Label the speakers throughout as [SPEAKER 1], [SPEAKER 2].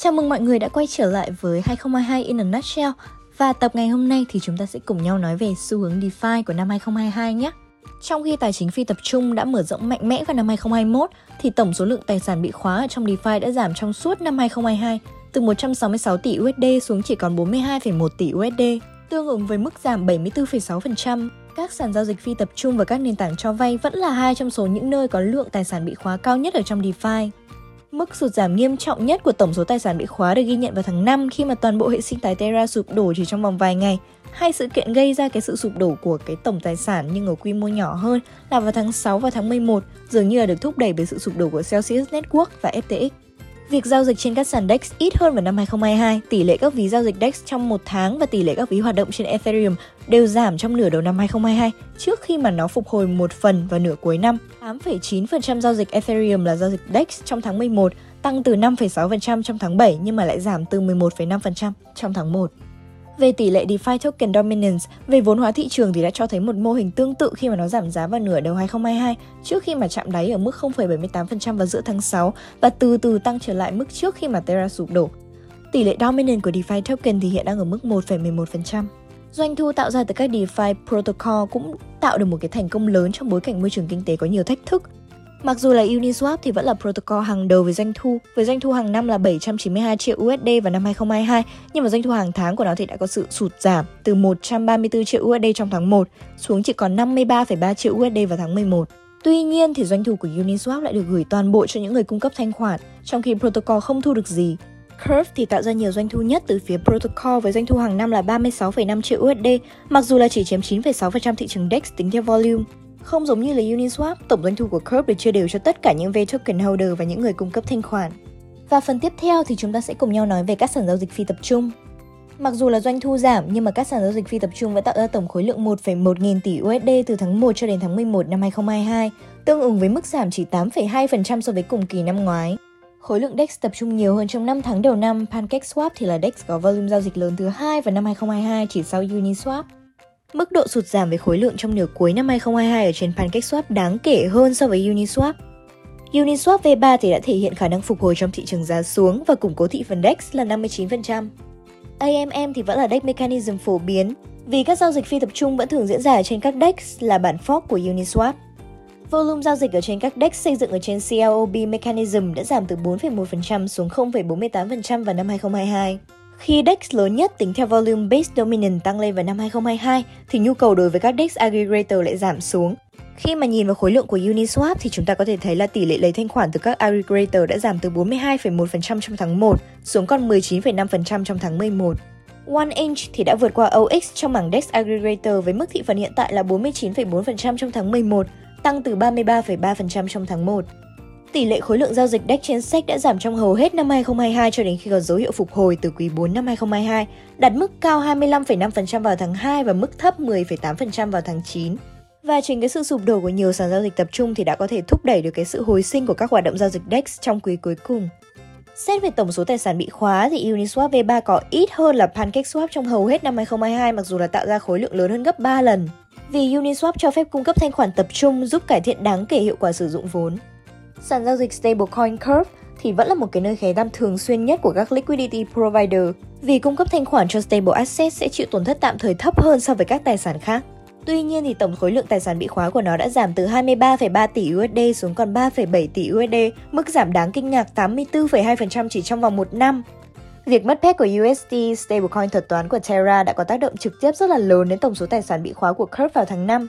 [SPEAKER 1] Chào mừng mọi người đã quay trở lại với 2022 in a nutshell và tập ngày hôm nay thì chúng ta sẽ cùng nhau nói về xu hướng DeFi của năm 2022 nhé. Trong khi tài chính phi tập trung đã mở rộng mạnh mẽ vào năm 2021 thì tổng số lượng tài sản bị khóa ở trong DeFi đã giảm trong suốt năm 2022 từ 166 tỷ USD xuống chỉ còn 42,1 tỷ USD, tương ứng với mức giảm 74,6%. Các sàn giao dịch phi tập trung và các nền tảng cho vay vẫn là hai trong số những nơi có lượng tài sản bị khóa cao nhất ở trong DeFi. Mức sụt giảm nghiêm trọng nhất của tổng số tài sản bị khóa được ghi nhận vào tháng 5 khi mà toàn bộ hệ sinh thái Terra sụp đổ chỉ trong vòng vài ngày. Hai sự kiện gây ra cái sự sụp đổ của cái tổng tài sản nhưng ở quy mô nhỏ hơn là vào tháng 6 và tháng 11, dường như là được thúc đẩy bởi sự sụp đổ của Celsius Network và FTX. Việc giao dịch trên các sàn DEX ít hơn vào năm 2022, tỷ lệ các ví giao dịch DEX trong một tháng và tỷ lệ các ví hoạt động trên Ethereum đều giảm trong nửa đầu năm 2022 trước khi mà nó phục hồi một phần vào nửa cuối năm. 8,9% giao dịch Ethereum là giao dịch DEX trong tháng 11, tăng từ 5,6% trong tháng 7 nhưng mà lại giảm từ 11,5% trong tháng 1. Về tỷ lệ DeFi token dominance, về vốn hóa thị trường thì đã cho thấy một mô hình tương tự khi mà nó giảm giá vào nửa đầu 2022 trước khi mà chạm đáy ở mức 0,78% vào giữa tháng 6 và từ từ tăng trở lại mức trước khi mà Terra sụp đổ. Tỷ lệ dominance của DeFi token thì hiện đang ở mức 1,11%. Doanh thu tạo ra từ các DeFi protocol cũng tạo được một cái thành công lớn trong bối cảnh môi trường kinh tế có nhiều thách thức. Mặc dù là Uniswap thì vẫn là protocol hàng đầu về doanh thu, với doanh thu hàng năm là 792 triệu USD vào năm 2022, nhưng mà doanh thu hàng tháng của nó thì đã có sự sụt giảm từ 134 triệu USD trong tháng 1 xuống chỉ còn 53,3 triệu USD vào tháng 11. Tuy nhiên thì doanh thu của Uniswap lại được gửi toàn bộ cho những người cung cấp thanh khoản, trong khi protocol không thu được gì. Curve thì tạo ra nhiều doanh thu nhất từ phía Protocol với doanh thu hàng năm là 36,5 triệu USD, mặc dù là chỉ chiếm 9,6% thị trường DEX tính theo volume. Không giống như là Uniswap, tổng doanh thu của Curve được chia đều cho tất cả những V token holder và những người cung cấp thanh khoản. Và phần tiếp theo thì chúng ta sẽ cùng nhau nói về các sàn giao dịch phi tập trung. Mặc dù là doanh thu giảm nhưng mà các sàn giao dịch phi tập trung vẫn tạo ra tổng khối lượng 1,1 nghìn tỷ USD từ tháng 1 cho đến tháng 11 năm 2022, tương ứng với mức giảm chỉ 8,2% so với cùng kỳ năm ngoái. Khối lượng DEX tập trung nhiều hơn trong 5 tháng đầu năm, PancakeSwap thì là DEX có volume giao dịch lớn thứ hai vào năm 2022 chỉ sau Uniswap. Mức độ sụt giảm về khối lượng trong nửa cuối năm 2022 ở trên PancakeSwap đáng kể hơn so với Uniswap. Uniswap V3 thì đã thể hiện khả năng phục hồi trong thị trường giá xuống và củng cố thị phần DEX là 59%. AMM thì vẫn là DEX mechanism phổ biến, vì các giao dịch phi tập trung vẫn thường diễn ra trên các DEX là bản fork của Uniswap. Volume giao dịch ở trên các DEX xây dựng ở trên CLOB mechanism đã giảm từ 4,1% xuống 0,48% vào năm 2022. Khi DEX lớn nhất tính theo volume base dominant tăng lên vào năm 2022 thì nhu cầu đối với các DEX aggregator lại giảm xuống. Khi mà nhìn vào khối lượng của Uniswap thì chúng ta có thể thấy là tỷ lệ lấy thanh khoản từ các aggregator đã giảm từ 42,1% trong tháng 1 xuống còn 19,5% trong tháng 11. OneInch thì đã vượt qua OX trong mảng DEX aggregator với mức thị phần hiện tại là 49,4% trong tháng 11, tăng từ 33,3% trong tháng 1. Tỷ lệ khối lượng giao dịch DEX trên SEC đã giảm trong hầu hết năm 2022 cho đến khi có dấu hiệu phục hồi từ quý 4 năm 2022, đạt mức cao 25,5% vào tháng 2 và mức thấp 10,8% vào tháng 9. Và chính cái sự sụp đổ của nhiều sàn giao dịch tập trung thì đã có thể thúc đẩy được cái sự hồi sinh của các hoạt động giao dịch DEX trong quý cuối cùng. Xét về tổng số tài sản bị khóa thì Uniswap V3 có ít hơn là PancakeSwap trong hầu hết năm 2022 mặc dù là tạo ra khối lượng lớn hơn gấp 3 lần. Vì Uniswap cho phép cung cấp thanh khoản tập trung giúp cải thiện đáng kể hiệu quả sử dụng vốn. Sàn giao dịch stablecoin Curve thì vẫn là một cái nơi ghé thăm thường xuyên nhất của các liquidity provider vì cung cấp thanh khoản cho stable assets sẽ chịu tổn thất tạm thời thấp hơn so với các tài sản khác. Tuy nhiên thì tổng khối lượng tài sản bị khóa của nó đã giảm từ 23,3 tỷ USD xuống còn 3,7 tỷ USD, mức giảm đáng kinh ngạc 84,2% chỉ trong vòng một năm. Việc mất phép của USD, stablecoin thuật toán của Terra đã có tác động trực tiếp rất là lớn đến tổng số tài sản bị khóa của Curve vào tháng 5.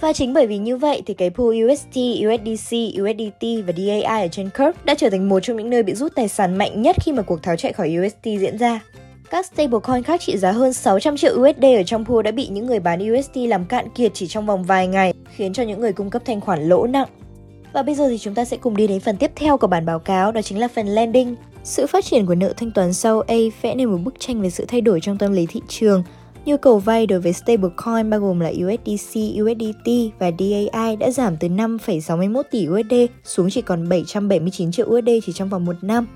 [SPEAKER 1] Và chính bởi vì như vậy thì cái pool UST, USDC, USDT và DAI ở trên Curve đã trở thành một trong những nơi bị rút tài sản mạnh nhất khi mà cuộc tháo chạy khỏi UST diễn ra. Các stablecoin khác trị giá hơn 600 triệu USD ở trong pool đã bị những người bán UST làm cạn kiệt chỉ trong vòng vài ngày, khiến cho những người cung cấp thanh khoản lỗ nặng. Và bây giờ thì chúng ta sẽ cùng đi đến phần tiếp theo của bản báo cáo, đó chính là phần landing. Sự phát triển của nợ thanh toán sau A vẽ nên một bức tranh về sự thay đổi trong tâm lý thị trường. Nhu cầu vay đối với stablecoin bao gồm là USDC, USDT và DAI đã giảm từ 5,61 tỷ USD xuống chỉ còn 779 triệu USD chỉ trong vòng một năm.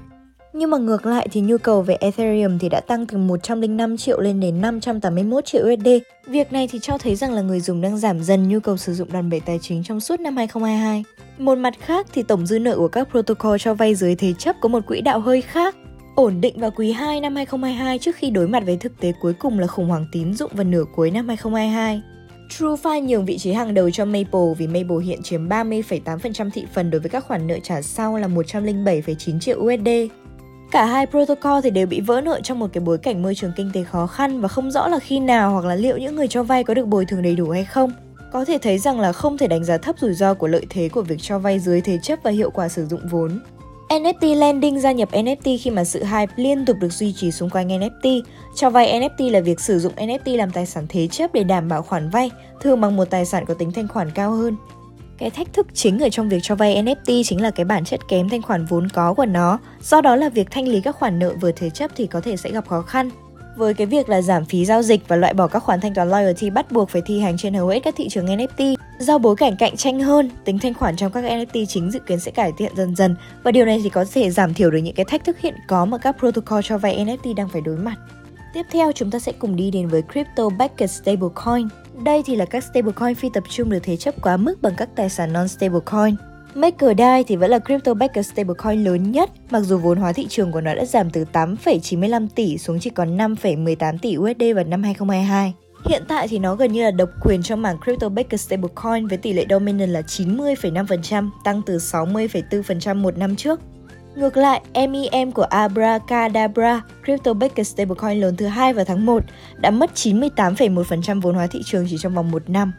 [SPEAKER 1] Nhưng mà ngược lại thì nhu cầu về Ethereum thì đã tăng từ 105 triệu lên đến 581 triệu USD. Việc này thì cho thấy rằng là người dùng đang giảm dần nhu cầu sử dụng đòn bẩy tài chính trong suốt năm 2022. Một mặt khác thì tổng dư nợ của các protocol cho vay dưới thế chấp có một quỹ đạo hơi khác ổn định vào quý 2 năm 2022 trước khi đối mặt với thực tế cuối cùng là khủng hoảng tín dụng vào nửa cuối năm 2022. TrueFi nhường vị trí hàng đầu cho Maple vì Maple hiện chiếm 30,8% thị phần đối với các khoản nợ trả sau là 107,9 triệu USD. Cả hai protocol thì đều bị vỡ nợ trong một cái bối cảnh môi trường kinh tế khó khăn và không rõ là khi nào hoặc là liệu những người cho vay có được bồi thường đầy đủ hay không. Có thể thấy rằng là không thể đánh giá thấp rủi ro của lợi thế của việc cho vay dưới thế chấp và hiệu quả sử dụng vốn. NFT lending gia nhập NFT khi mà sự hype liên tục được duy trì xung quanh NFT. Cho vay NFT là việc sử dụng NFT làm tài sản thế chấp để đảm bảo khoản vay, thường bằng một tài sản có tính thanh khoản cao hơn. Cái thách thức chính ở trong việc cho vay NFT chính là cái bản chất kém thanh khoản vốn có của nó, do đó là việc thanh lý các khoản nợ vừa thế chấp thì có thể sẽ gặp khó khăn. Với cái việc là giảm phí giao dịch và loại bỏ các khoản thanh toán loyalty bắt buộc phải thi hành trên hầu hết các thị trường NFT, do bối cảnh cạnh tranh hơn, tính thanh khoản trong các NFT chính dự kiến sẽ cải thiện dần dần và điều này thì có thể giảm thiểu được những cái thách thức hiện có mà các protocol cho vay NFT đang phải đối mặt. Tiếp theo chúng ta sẽ cùng đi đến với Crypto Backed Stablecoin. Đây thì là các stablecoin phi tập trung được thế chấp quá mức bằng các tài sản non-stablecoin. MakerDAI thì vẫn là crypto backed stablecoin lớn nhất, mặc dù vốn hóa thị trường của nó đã giảm từ 8,95 tỷ xuống chỉ còn 5,18 tỷ USD vào năm 2022. Hiện tại thì nó gần như là độc quyền trong mảng crypto backed stablecoin với tỷ lệ dominant là 90,5%, tăng từ 60,4% một năm trước. Ngược lại, MEM của Abracadabra, crypto backed stablecoin lớn thứ hai vào tháng 1, đã mất 98,1% vốn hóa thị trường chỉ trong vòng một năm.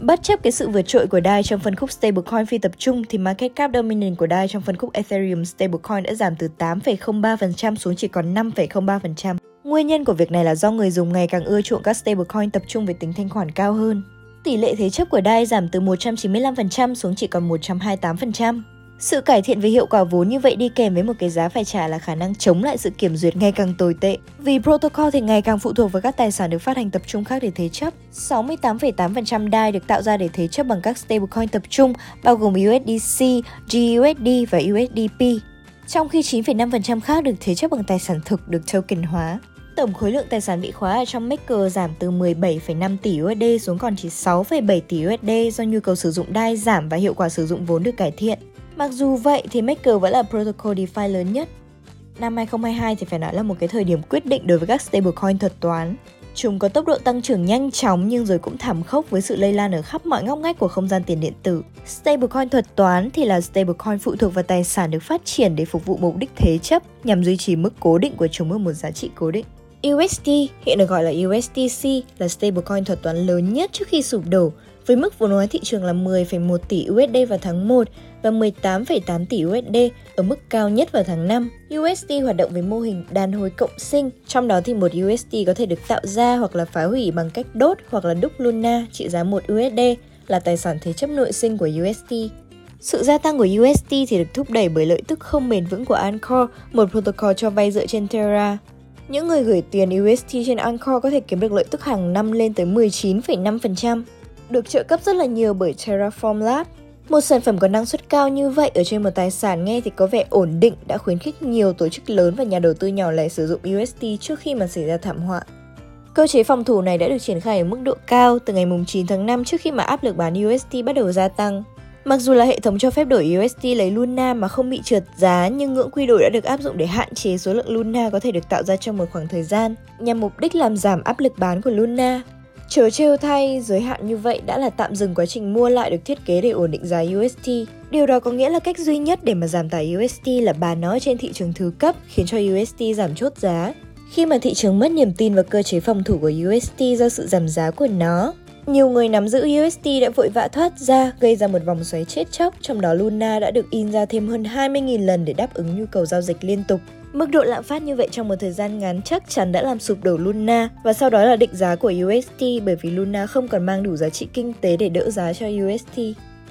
[SPEAKER 1] Bất chấp cái sự vượt trội của DAI trong phân khúc stablecoin phi tập trung thì market cap dominant của DAI trong phân khúc Ethereum stablecoin đã giảm từ 8,03% xuống chỉ còn 5,03%. Nguyên nhân của việc này là do người dùng ngày càng ưa chuộng các stablecoin tập trung về tính thanh khoản cao hơn. Tỷ lệ thế chấp của DAI giảm từ 195% xuống chỉ còn 128%. Sự cải thiện về hiệu quả vốn như vậy đi kèm với một cái giá phải trả là khả năng chống lại sự kiểm duyệt ngày càng tồi tệ. Vì protocol thì ngày càng phụ thuộc vào các tài sản được phát hành tập trung khác để thế chấp. 68,8% DAI được tạo ra để thế chấp bằng các stablecoin tập trung bao gồm USDC, GUSD và USDP. Trong khi 9,5% khác được thế chấp bằng tài sản thực được token hóa. Tổng khối lượng tài sản bị khóa ở trong Maker giảm từ 17,5 tỷ USD xuống còn chỉ 6,7 tỷ USD do nhu cầu sử dụng DAI giảm và hiệu quả sử dụng vốn được cải thiện. Mặc dù vậy thì Maker vẫn là protocol DeFi lớn nhất. Năm 2022 thì phải nói là một cái thời điểm quyết định đối với các stablecoin thuật toán. Chúng có tốc độ tăng trưởng nhanh chóng nhưng rồi cũng thảm khốc với sự lây lan ở khắp mọi ngóc ngách của không gian tiền điện tử. Stablecoin thuật toán thì là stablecoin phụ thuộc vào tài sản được phát triển để phục vụ mục đích thế chấp nhằm duy trì mức cố định của chúng ở một giá trị cố định. USD, hiện được gọi là USDC, là stablecoin thuật toán lớn nhất trước khi sụp đổ, với mức vốn hóa thị trường là 10,1 tỷ USD vào tháng 1 và 18,8 tỷ USD ở mức cao nhất vào tháng 5. USD hoạt động với mô hình đàn hồi cộng sinh, trong đó thì một USD có thể được tạo ra hoặc là phá hủy bằng cách đốt hoặc là đúc Luna trị giá 1 USD là tài sản thế chấp nội sinh của USD. Sự gia tăng của USD thì được thúc đẩy bởi lợi tức không bền vững của Anchor, một protocol cho vay dựa trên Terra. Những người gửi tiền USD trên Anchor có thể kiếm được lợi tức hàng năm lên tới 19,5%, được trợ cấp rất là nhiều bởi Terraform Lab, một sản phẩm có năng suất cao như vậy ở trên một tài sản nghe thì có vẻ ổn định đã khuyến khích nhiều tổ chức lớn và nhà đầu tư nhỏ lẻ sử dụng USD trước khi mà xảy ra thảm họa. Cơ chế phòng thủ này đã được triển khai ở mức độ cao từ ngày 9 tháng 5 trước khi mà áp lực bán USD bắt đầu gia tăng. Mặc dù là hệ thống cho phép đổi USD lấy Luna mà không bị trượt giá, nhưng ngưỡng quy đổi đã được áp dụng để hạn chế số lượng Luna có thể được tạo ra trong một khoảng thời gian, nhằm mục đích làm giảm áp lực bán của Luna. Chớ trêu thay, giới hạn như vậy đã là tạm dừng quá trình mua lại được thiết kế để ổn định giá UST. Điều đó có nghĩa là cách duy nhất để mà giảm tải UST là bán nó trên thị trường thứ cấp, khiến cho UST giảm chốt giá. Khi mà thị trường mất niềm tin vào cơ chế phòng thủ của UST do sự giảm giá của nó, nhiều người nắm giữ UST đã vội vã thoát ra, gây ra một vòng xoáy chết chóc, trong đó Luna đã được in ra thêm hơn 20.000 lần để đáp ứng nhu cầu giao dịch liên tục. Mức độ lạm phát như vậy trong một thời gian ngắn chắc chắn đã làm sụp đổ Luna và sau đó là định giá của USD bởi vì Luna không còn mang đủ giá trị kinh tế để đỡ giá cho USD.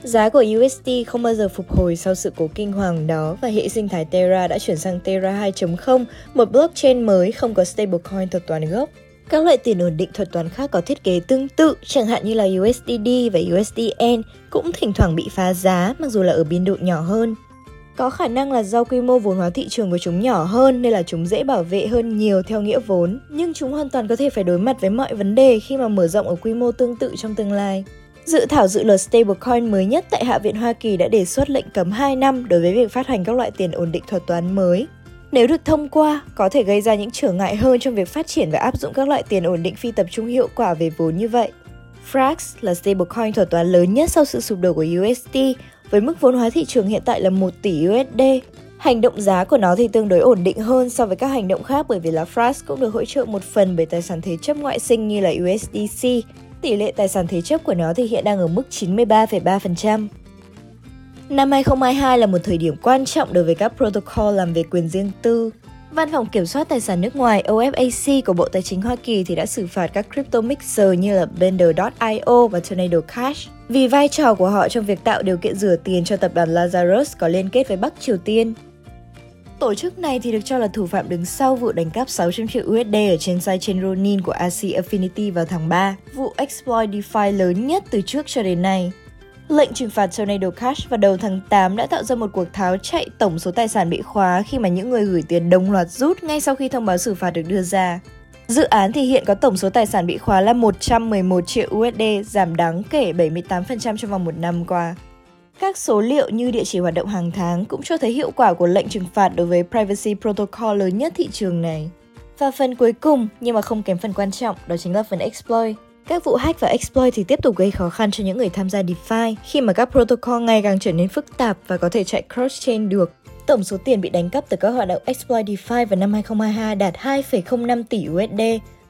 [SPEAKER 1] Giá của USD không bao giờ phục hồi sau sự cố kinh hoàng đó và hệ sinh thái Terra đã chuyển sang Terra 2.0, một blockchain mới không có stablecoin thuật toán gốc. Các loại tiền ổn định thuật toán khác có thiết kế tương tự, chẳng hạn như là USDD và USDN, cũng thỉnh thoảng bị phá giá mặc dù là ở biên độ nhỏ hơn. Có khả năng là do quy mô vốn hóa thị trường của chúng nhỏ hơn nên là chúng dễ bảo vệ hơn nhiều theo nghĩa vốn, nhưng chúng hoàn toàn có thể phải đối mặt với mọi vấn đề khi mà mở rộng ở quy mô tương tự trong tương lai. Dự thảo dự luật stablecoin mới nhất tại Hạ viện Hoa Kỳ đã đề xuất lệnh cấm 2 năm đối với việc phát hành các loại tiền ổn định thuật toán mới. Nếu được thông qua, có thể gây ra những trở ngại hơn trong việc phát triển và áp dụng các loại tiền ổn định phi tập trung hiệu quả về vốn như vậy. Frax là stablecoin thuật toán lớn nhất sau sự sụp đổ của USD, với mức vốn hóa thị trường hiện tại là 1 tỷ USD. Hành động giá của nó thì tương đối ổn định hơn so với các hành động khác bởi vì là Frax cũng được hỗ trợ một phần bởi tài sản thế chấp ngoại sinh như là USDC. Tỷ lệ tài sản thế chấp của nó thì hiện đang ở mức 93,3%. Năm 2022 là một thời điểm quan trọng đối với các protocol làm về quyền riêng tư. Văn phòng Kiểm soát Tài sản nước ngoài OFAC của Bộ Tài chính Hoa Kỳ thì đã xử phạt các crypto mixer như là Bender.io và Tornado Cash vì vai trò của họ trong việc tạo điều kiện rửa tiền cho tập đoàn Lazarus có liên kết với Bắc Triều Tiên. Tổ chức này thì được cho là thủ phạm đứng sau vụ đánh cắp 600 triệu USD ở trên sidechain Ronin của AC Affinity vào tháng 3, vụ exploit DeFi lớn nhất từ trước cho đến nay. Lệnh trừng phạt Tornado Cash vào đầu tháng 8 đã tạo ra một cuộc tháo chạy tổng số tài sản bị khóa khi mà những người gửi tiền đồng loạt rút ngay sau khi thông báo xử phạt được đưa ra. Dự án thì hiện có tổng số tài sản bị khóa là 111 triệu USD, giảm đáng kể 78% trong vòng một năm qua. Các số liệu như địa chỉ hoạt động hàng tháng cũng cho thấy hiệu quả của lệnh trừng phạt đối với Privacy Protocol lớn nhất thị trường này. Và phần cuối cùng, nhưng mà không kém phần quan trọng, đó chính là phần exploit. Các vụ hack và exploit thì tiếp tục gây khó khăn cho những người tham gia DeFi khi mà các protocol ngày càng trở nên phức tạp và có thể chạy cross-chain được. Tổng số tiền bị đánh cắp từ các hoạt động exploit DeFi vào năm 2022 đạt 2,05 tỷ USD,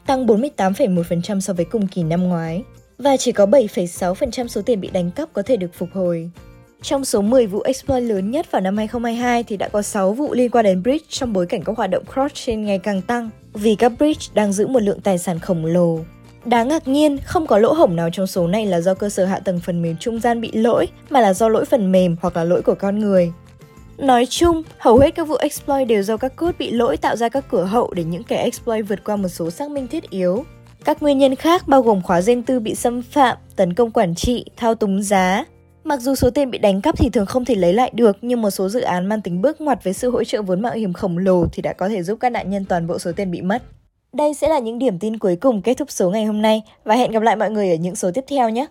[SPEAKER 1] tăng 48,1% so với cùng kỳ năm ngoái. Và chỉ có 7,6% số tiền bị đánh cắp có thể được phục hồi. Trong số 10 vụ exploit lớn nhất vào năm 2022 thì đã có 6 vụ liên quan đến bridge trong bối cảnh các hoạt động cross-chain ngày càng tăng, vì các bridge đang giữ một lượng tài sản khổng lồ. Đáng ngạc nhiên, không có lỗ hổng nào trong số này là do cơ sở hạ tầng phần mềm trung gian bị lỗi, mà là do lỗi phần mềm hoặc là lỗi của con người. Nói chung, hầu hết các vụ exploit đều do các code bị lỗi tạo ra các cửa hậu để những kẻ exploit vượt qua một số xác minh thiết yếu. Các nguyên nhân khác bao gồm khóa riêng tư bị xâm phạm, tấn công quản trị, thao túng giá. Mặc dù số tiền bị đánh cắp thì thường không thể lấy lại được, nhưng một số dự án mang tính bước ngoặt với sự hỗ trợ vốn mạo hiểm khổng lồ thì đã có thể giúp các nạn nhân toàn bộ số tiền bị mất. Đây sẽ là những điểm tin cuối cùng kết thúc số ngày hôm nay và hẹn gặp lại mọi người ở những số tiếp theo nhé.